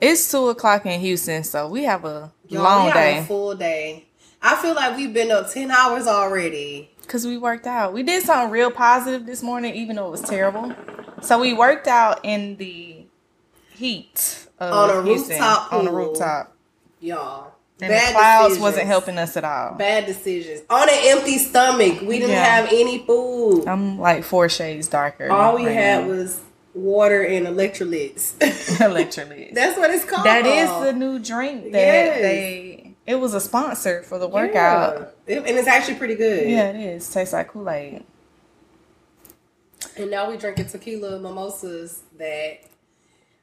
It's two o'clock in Houston, so we have a Y'all, long we have day a full day. I feel like we've been up ten hours already. because we worked out. We did something real positive this morning, even though it was terrible. So we worked out in the heat of On a Houston, rooftop on a rooftop, Y'all. and Bad the clouds decisions. wasn't helping us at all. Bad decisions. On an empty stomach. We didn't Yeah. have any food. I'm like four shades darker. All we right had now. was water and electrolytes. *laughs* electrolytes. That's what it's called. That is the new drink that Yes. they. It was a sponsor for the workout. Yeah. It- and it's actually pretty good. Yeah, it is. Tastes like Kool Aid. And now we drinking tequila mimosas that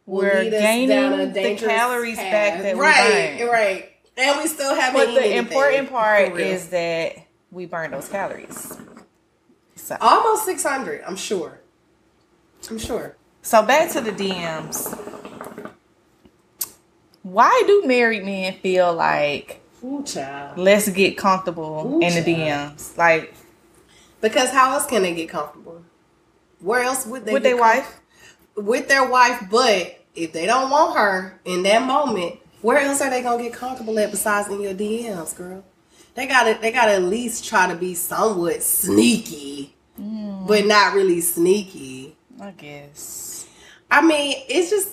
will We're gaining the calories path. back that we right, burned. right. And we still haven't. But the important part is that we burn those calories. So, almost six hundred. I'm sure. I'm sure. so back to the DMs. Why do married men feel like Ooh, let's get comfortable Ooh, in the child. DMs? Like Because how else can they get comfortable? Where else would they with their wife? With their wife, but if they don't want her in that moment, where else are they gonna get comfortable at besides in your DMs, girl? They gotta they gotta at least try to be somewhat sneaky, Mm. but not really sneaky. I guess. I mean, it's just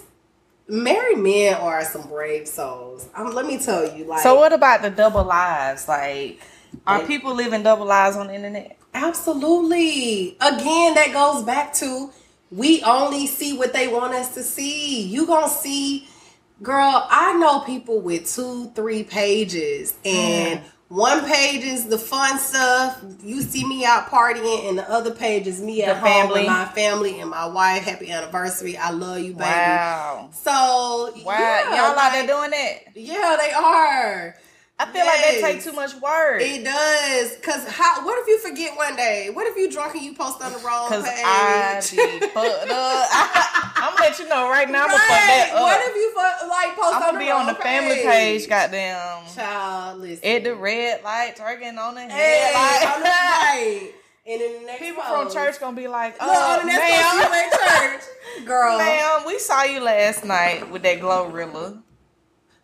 married men are some brave souls. Um, let me tell you, like So what about the double lives? Like, are people living double lives on the internet? Absolutely. Again, that goes back to we only see what they want us to see. You gonna see, girl. I know people with two, three pages, and one page is the fun stuff. You see me out partying, and the other page is me at The home with my family and my wife. Happy anniversary! I love you, baby. Wow. So Wow. yeah, Y'all out like- there doing that? Yeah, they are. I feel like that Yes. take too much work. It does, cause how? What if you forget one day? What if you drunk and you post on the wrong Cause page? I be fucked up. *laughs* I'm gonna let you know right now. I'm gonna fuck that up. What if you fu- like post I'm on gonna the be on the family page. Goddamn. Child, listen. At the red light, twerking on the hey, headlight. on the *laughs* right. And then the next People post, from church gonna be like, "Oh, the next post you at church, *laughs* girl. ma'am, we saw you last night with that Glorilla."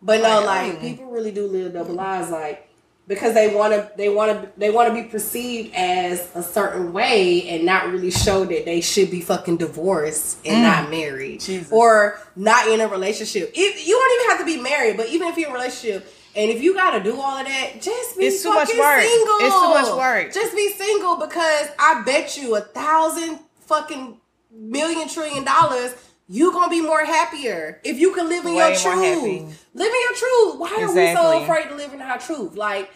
But no, Like, like mm. people really do live double lives, like because they want to, they want to, they want to be perceived as a certain way and not really show that they should be fucking divorced and Mm. not married Jesus. or not in a relationship. If you don't even have to be married, but even if you're in a relationship. And if you gotta do all of that, just be It's too much fucking work. single. It's too much work. Just be single because I bet you a thousand fucking million trillion dollars, you gonna be more happier if you can live in Way your truth. Live in your truth. Why are we so afraid to live in our truth? Like,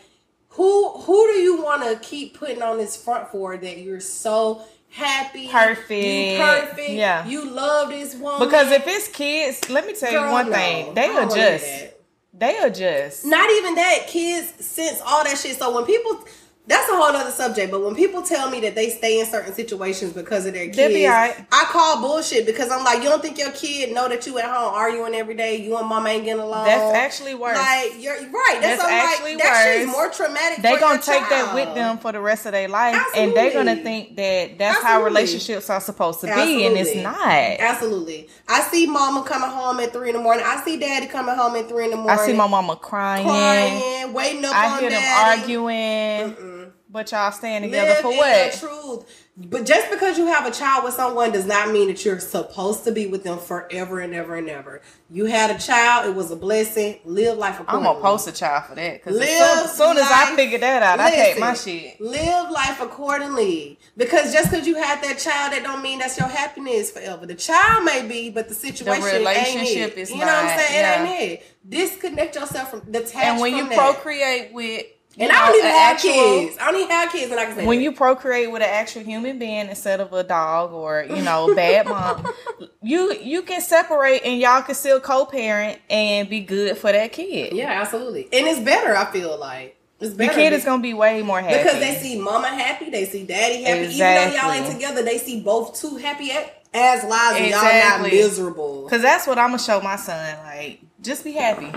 who who do you want to keep putting on this front for that you're so happy, Perfect. you perfect, Yeah. you love this woman? Because if it's kids, let me tell you Girl, one no. thing. They don't wanna hear adjust. They adjust. Not even that, kids sense all that shit. So when people, that's a whole other subject. But when people tell me that they stay in certain situations because of their kids, They'll be alright. I call bullshit because I'm like, you don't think your kid know that you at home arguing every day, you and mama ain't getting along. That's actually worse. Like you're right. That's, That's actually like, that shit's more traumatic. they gonna take that with them for the rest of their life and they're gonna think that that's how relationships are supposed to be and it's Absolutely. not Absolutely. I see mama coming home at three in the morning. I see daddy coming home at three in the morning. i see my mama crying, crying, waiting up i on hear them daddy. arguing but y'all staying together Live for what the truth. But just because you have a child with someone does not mean that you're supposed to be with them forever and ever and ever. You had a child; it was a blessing. Live life accordingly. i'm gonna post a child for that because as Live soon, as, as i life- figure that out i take my shit Live life accordingly. Because just because you had that child, that don't mean that's your happiness forever. The child may be, but the situation the relationship ain't it. is You know what I'm saying? yeah. It ain't it. Disconnect yourself from the. and when you procreate with and I don't even have actual- kids. I don't even have kids, and I can say when that. you procreate with an actual human being instead of a dog or you know bad mom *laughs* you you can separate and y'all can still co-parent and be good for that kid Yeah, absolutely. And it's better, I feel like. It's the kid is gonna be way more happy because they see mama happy, they see daddy happy. Even though y'all ain't together, they see both two happy as lives and y'all not miserable. because that's what i'm gonna show my son like just be happy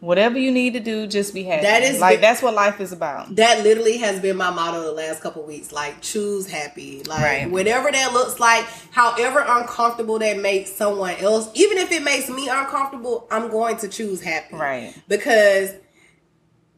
whatever you need to do just be happy That is like that's what life is about That literally has been my motto the last couple weeks. Like choose happy. Like Right. whatever that looks like, however uncomfortable that makes someone else, even if it makes me uncomfortable, I'm going to choose happy. Right. Because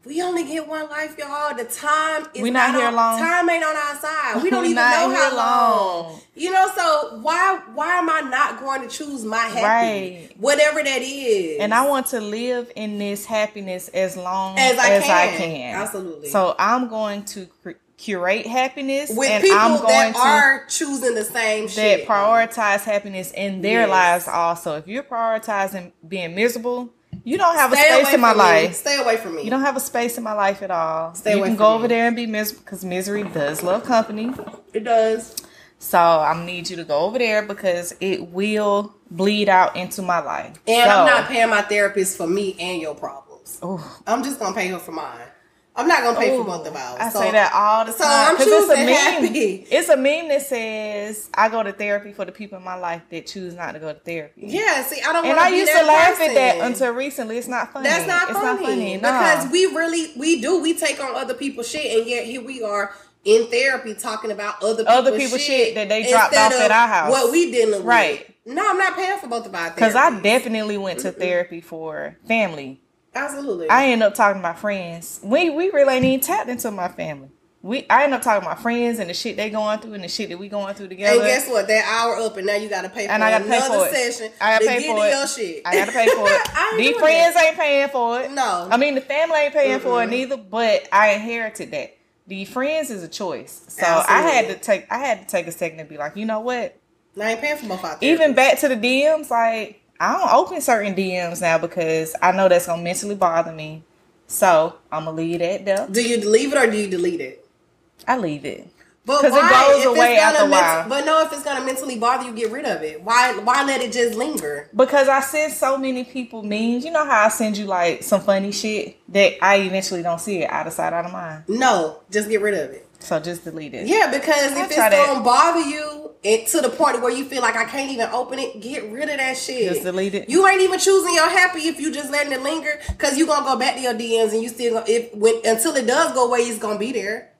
we only get one life, y'all. The time is We not here on, long. Time ain't on our side. We *laughs* don't even know how long. long. You know, so why why am I not going to choose my happy? Right. Whatever that is. and I want to live in this happiness as long As I as I can. can. Absolutely. So I'm going to curate happiness, with and people I'm going that are choosing the same shit. that shit. prioritize happiness in their Yes. lives also. If you're prioritizing being miserable, you don't have Stay a space in my from me. life. Stay away from me. You don't have a space in my life at all. Stay you away can from go me. over there and be miserable because misery does love company. it does. So I need you to go over there because it will bleed out into my life. And so, I'm not paying my therapist for me and your problems. Ooh. I'm just gonna pay her for mine. I'm not gonna pay Ooh, for both of ours. I So- say that all the so time. I'm 'cause it's a meme. happy. It's a meme that says I go to therapy for the people in my life that choose not to go to therapy. Yeah, see, I don't. And I used to laugh person. at that until recently. It's not funny. That's not it's funny. not funny. No. Because we really we do we take on other people's shit, and yet here we are in therapy talking about other people's Other people's shit that they dropped off at our house. What we dealing Right. with. Right. No, I'm not paying for both of our Because I definitely went to therapy for family. Absolutely. I end up talking to my friends. We we really ain't even tapped into my family. We I end up talking to my friends and the shit they going through and the shit that we going through together. and guess what? That hour up, and now you got to pay for And I gotta pay another for it. session. I gotta pay for it. Your shit. I gotta pay for it. *laughs* These friends that. ain't paying for it. No. I mean the family ain't paying for it neither. But I inherited that. The friends is a choice. So I had to take I had to take a second to be like, you know what? I ain't paying for my Even back to the DMs, like I don't open certain DMs now because I know that's gonna mentally bother me. So I'm gonna leave it at that there. Do you leave it or do you delete it? I leave it. But 'Cause it goes If away after a while. But no, if it's gonna mentally bother you, get rid of it. Why? Why let it just linger? Because I send so many people memes. You know how I send you like some funny shit that I eventually don't see it out of sight, out of mind. No, just get rid of it. So just delete it. Yeah, because I'll if it's gonna bother you it, to the point where you feel like I can't even open it, get rid of that shit. Just delete it. You ain't even choosing your happy if you just letting it linger, because you gonna go back to your DMs and you still gonna, if when until it does go away, it's gonna be there.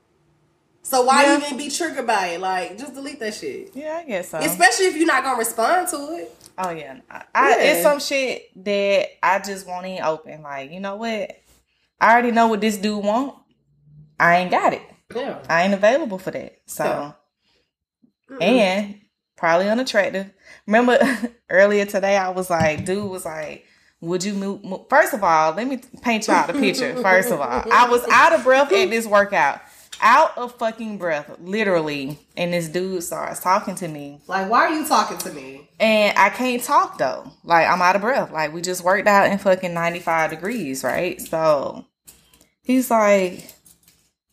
So why Yeah. even be triggered by it? Like, just delete that shit. Yeah, I guess so. Especially if you're not gonna respond to it. oh yeah, I, I, Yeah. it's some shit that I just won't even open. Like you know what? I already know what this dude want. I ain't got it. Yeah. I ain't available for that. So and probably unattractive. Remember *laughs* earlier today, I was like, dude was like, would you move? move? First of all, let me paint y'all the picture. First of all, I was *laughs* out of breath at this workout. out of fucking breath, literally. And this dude starts talking to me. Like, why are you talking to me? And I can't talk though. Like, I'm out of breath. Like, we just worked out in fucking 95 degrees, right? So he's like,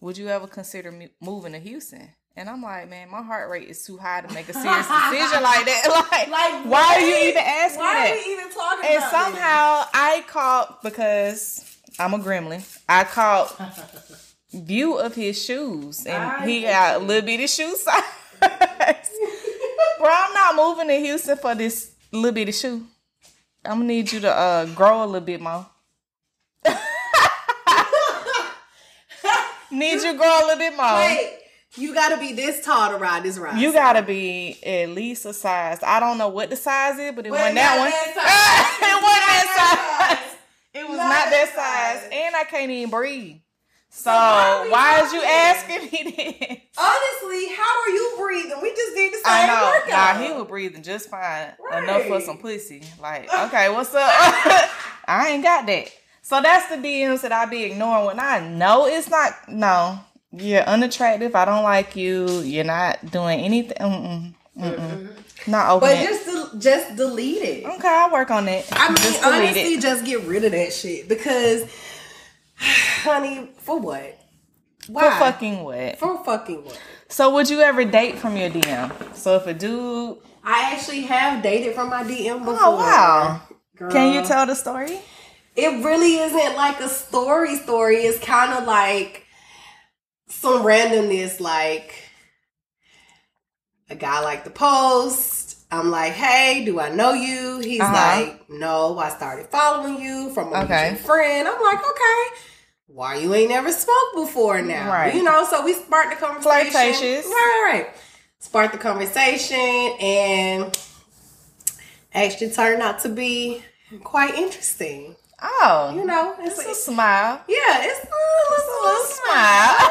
Would you ever consider moving to Houston? And I'm like, man, my heart rate is too high to make a serious decision like that. *laughs* Like, Like, why are you even asking Why that? are we even talking and about somehow I caught because I'm a gremlin. I caught view of his shoes, and I he got a little bitty shoe size. *laughs* Bro, I'm not moving to Houston for this little bitty shoe. I'm gonna need you to uh, grow a little bit more. *laughs* need you to grow a little bit more. Wait, you gotta be this tall to ride this ride. You gotta be at least a size. I don't know what the size is, but it Well, wasn't that one. that *laughs* size. it wasn't that size. It was Not not, that size. size. and I can't even breathe. So why why is you asking me this? Honestly, how are you breathing? We just did the same I know. workout. Nah, he was breathing just fine. Enough for some pussy. Like, *laughs* okay, what's up? *laughs* I ain't got that. So that's the DMs that I be ignoring when I know it's not. No, you're unattractive. I don't like you. You're not doing anything. Mm-mm, mm-mm. Not open But it. just del- just delete it. okay, I'll work on it. I mean, just honestly, it. just get rid of that shit because, *sighs* honey, for what? For Why? fucking what? For fucking what? So would you ever date from your DM? So if a dude, I actually have dated from my DM oh, before. oh wow, Girl. can you tell the story? It really isn't like a story. Story. It's kind of like some randomness. Like a guy like the post. I'm like, hey, do I know you? He's Uh-huh. like, no, I started following you from a Okay. friend. I'm like, okay. Why you ain't never spoke before now? Right. You know, so we sparked the conversation. Flirtatious. Right, right, right. Sparked the conversation and actually turned out to be quite interesting. Oh, You know, it's, it's a like, smile. yeah, it's a little, It's a little smile. smile.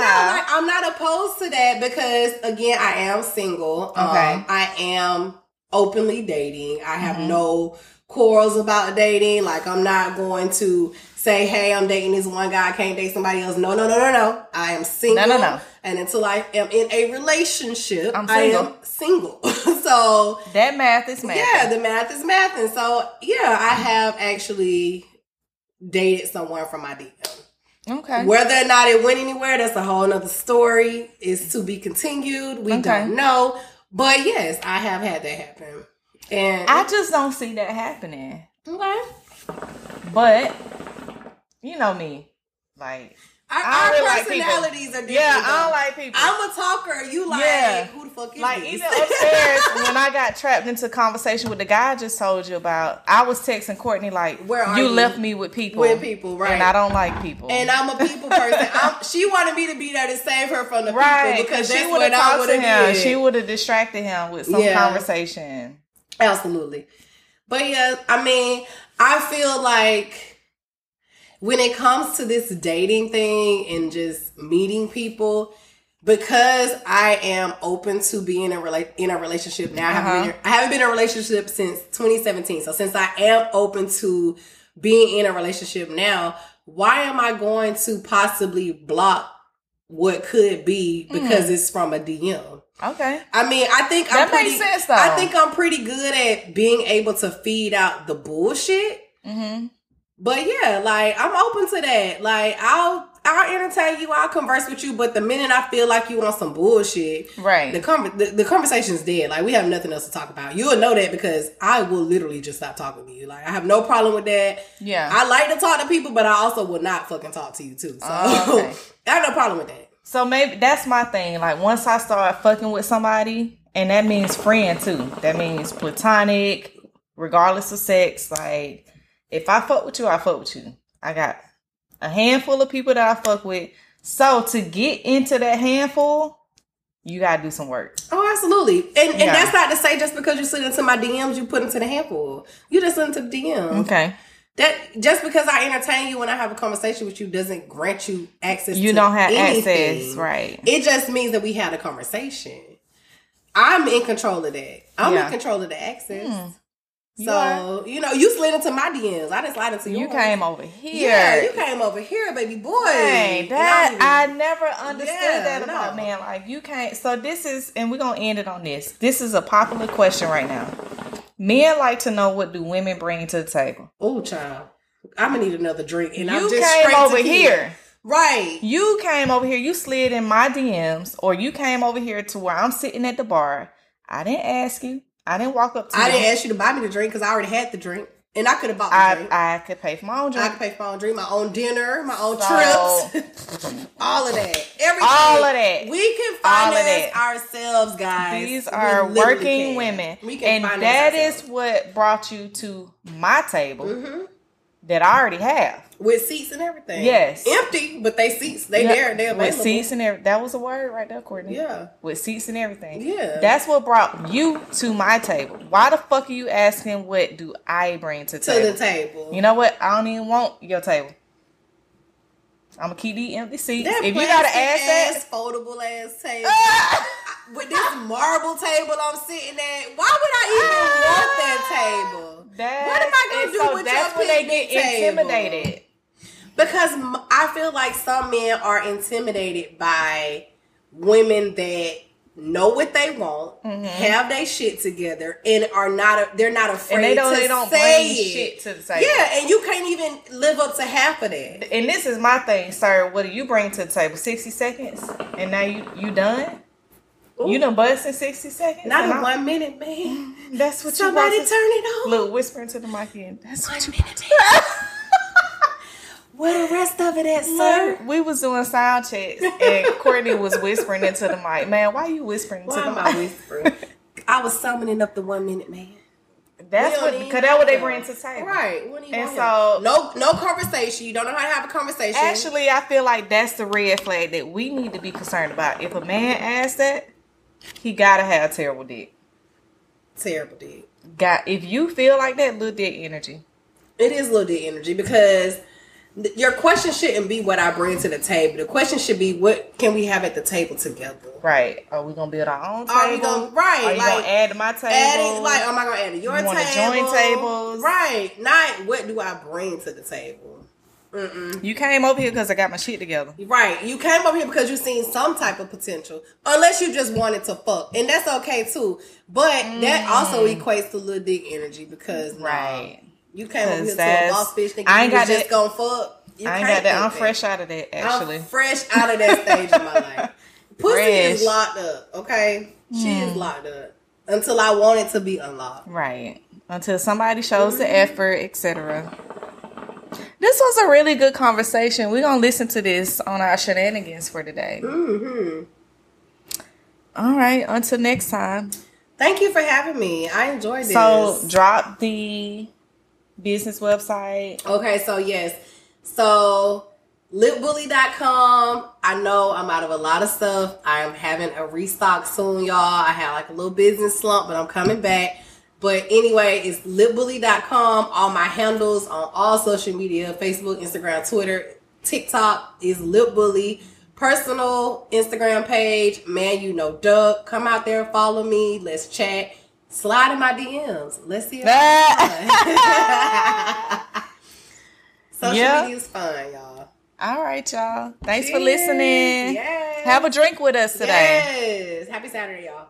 No, like I'm not opposed to that because again, I am single. Okay. Um, I am openly dating. I have Mm-hmm. no quarrels about dating. Like I'm not going to say, "Hey, I'm dating this one guy. I can't date somebody else." No, no, no, no, no. I am single. No, no, no. And until I am in a relationship, I'm I single. am single. *laughs* so That math is math. yeah, the math is math, and so yeah, I have actually dated someone from my DM. Okay. Whether or not it went anywhere, that's a whole nother story. It's to be continued. We Okay. don't know. But yes, I have had that happen. And I just don't see that happening. okay. But you know me, like Our, I our really like personalities are different. yeah, I don't like people. I'm a talker. You like Yeah. who the fuck is like this? even upstairs *laughs* when I got trapped into a conversation with the guy I just told you about, I was texting Courtney like, Where are you, you?" left me with people, With people, right. And I don't like people. and I'm a people person. *laughs* I'm, she wanted me to be there to save her from the right people because she would have talked to him. did. She would have distracted him with some Yeah. conversation. Absolutely. But yeah, I mean, I feel like when it comes to this dating thing and just meeting people, because I am open to being in a rela- in a relationship now. I haven't, Uh-huh. been in, I haven't been in a relationship since 2017. So since I am open to being in a relationship now, why am I going to possibly block what could be because it's from a DM? Okay. I mean, I think I'm That pretty. makes sense, though. I think I'm pretty good at being able to feed out the bullshit. Mm-hmm. But yeah, like I'm open to that. Like I'll I'll entertain you. I'll converse with you. But the minute I feel like you want some bullshit, Right. the conver- the, the conversation's dead. Like we have nothing else to talk about. You'll know that because I will literally just stop talking to you. Like I have no problem with that. yeah. I like to talk to people, but I also will not fucking talk to you too. So Oh, okay. *laughs* I have no problem with that. So maybe that's my thing. Like once I start fucking with somebody, and that means friend too. That means platonic, regardless of sex. Like if I fuck with you, I fuck with you. I got a handful of people that I fuck with. So to get into that handful, you gotta do some work. Oh, absolutely. And and Yeah. that's not to say just because you slid into my DMs, you put into the handful. You just slid into the DMs. Okay. That just because I entertain you when I have a conversation with you doesn't grant you access. You don't have anything. access, right? It just means that we had a conversation. I'm in control of that. I'm Yeah. Hmm. in control of the access. So you know, you slid into my DMs. I didn't slide into yours. You came over here. Yeah, you came over here, baby boy. Dang, that I never understood Yeah, that about no. man. Like you can't. So this is, and we're gonna end it on this. This is a popular question right now. Men like to know what do women bring to the table. Oh, child. I'm gonna need another drink, and I'm you just came over tequila. here. right? You came over here. You slid in my DMs, or you came over here to where I'm sitting at the bar. I didn't ask you. I didn't walk up to I didn't ask you to buy me the drink because I already had the drink, and I could have bought the I, drink. I could pay for my own drink. I could pay for my own drink, my own dinner, my own So- trips, *laughs* all of that, everything, All of that. We can finance ourselves, guys. These are working can. women. We can And that is ourselves. what brought you to my table Mhm. That I already have. with seats and everything. Yes. empty, but they seats. They Yeah, there. They available. With seats and everything. That was a word right there, Courtney. Yeah. With seats and everything. Yeah. That's what brought you to my table. Why the fuck are you asking what do I bring to the to table? the table. You know what? I don't even want your table. I'm gonna keep these empty seats. that if you gotta ask ass, foldable ass table. *laughs* *laughs* with this marble table I'm sitting at, why would I even want that ah, table? That's, What am I gonna do so with that's your when they get table? intimidated. Because I feel like some men are intimidated by women that know what they want, mm-hmm. have their shit together, and are not. They're not afraid And they don't to they don't say shit to the table. Yeah, and you can't even live up to half of that. And this is my thing, sir. What do you bring to the table? Sixty seconds, and now you you done. You Ooh. done bust in sixty seconds. Not in one minute, man. That's what Somebody you brought turn it on. Look, whispering to the mic again. That's what you *laughs* Where the rest of it at, sir? We was doing sound checks and *laughs* Courtney was whispering into the mic. Man, why are you whispering Why to the mic? I whispering? I was summoning up the one minute man. That's what because that's what they bring to the table. Right. We don't even And so- no no conversation. You don't know how to have a conversation. Actually, I feel like that's the red flag that we need to be concerned about. If a man asks that, he gotta have terrible dick. terrible dude. Got if you feel like that, little dick energy. It is little dick energy because th- your question shouldn't be what I bring to the table. The question should be what can we have at the table together. Right. Are we gonna build our own table? Are we gonna- right, Are you like, gonna add to my table? Adding like, am I gonna add to your You table? join tables? Right. Not what do I bring to the table. You came over here because I got my shit together. Right. You came over here because you seen some type of potential. Unless you just wanted to fuck. And that's okay too. But that also equates to little dick energy because nah, Mm. Right. you came over here to a boss bitch thinking I ain't got just that- gonna fuck. You I ain't got that. I'm think fresh out of that actually. I'm fresh out of that *laughs* stage of my life. Pussy is Fresh. locked up, okay? She is Hmm. locked up. Until I want it to be unlocked. Right. Until somebody shows the effort, etc. This was a really good conversation. We're gonna listen to this on our shenanigans for today. hmm All right. Until next time. Thank you for having me. I enjoyed this. So drop the business website. Okay, so yes. So lipbully.com. I know I'm out of a lot of stuff. I am having a restock soon, y'all. I had like a little business slump, but I'm coming back. But anyway, it's lipbully.com. All my handles on all social media, Facebook, Instagram, Twitter, TikTok is lipbully. Personal Instagram page, man, you know duck. Come out there, follow me. Let's chat. Slide in my DMs. Let's see if *laughs* *laughs* Social Yeah. media is fun, y'all. All right, y'all. Thanks for listening. Yes. Have a drink with us today. Yes. Happy Saturday, y'all.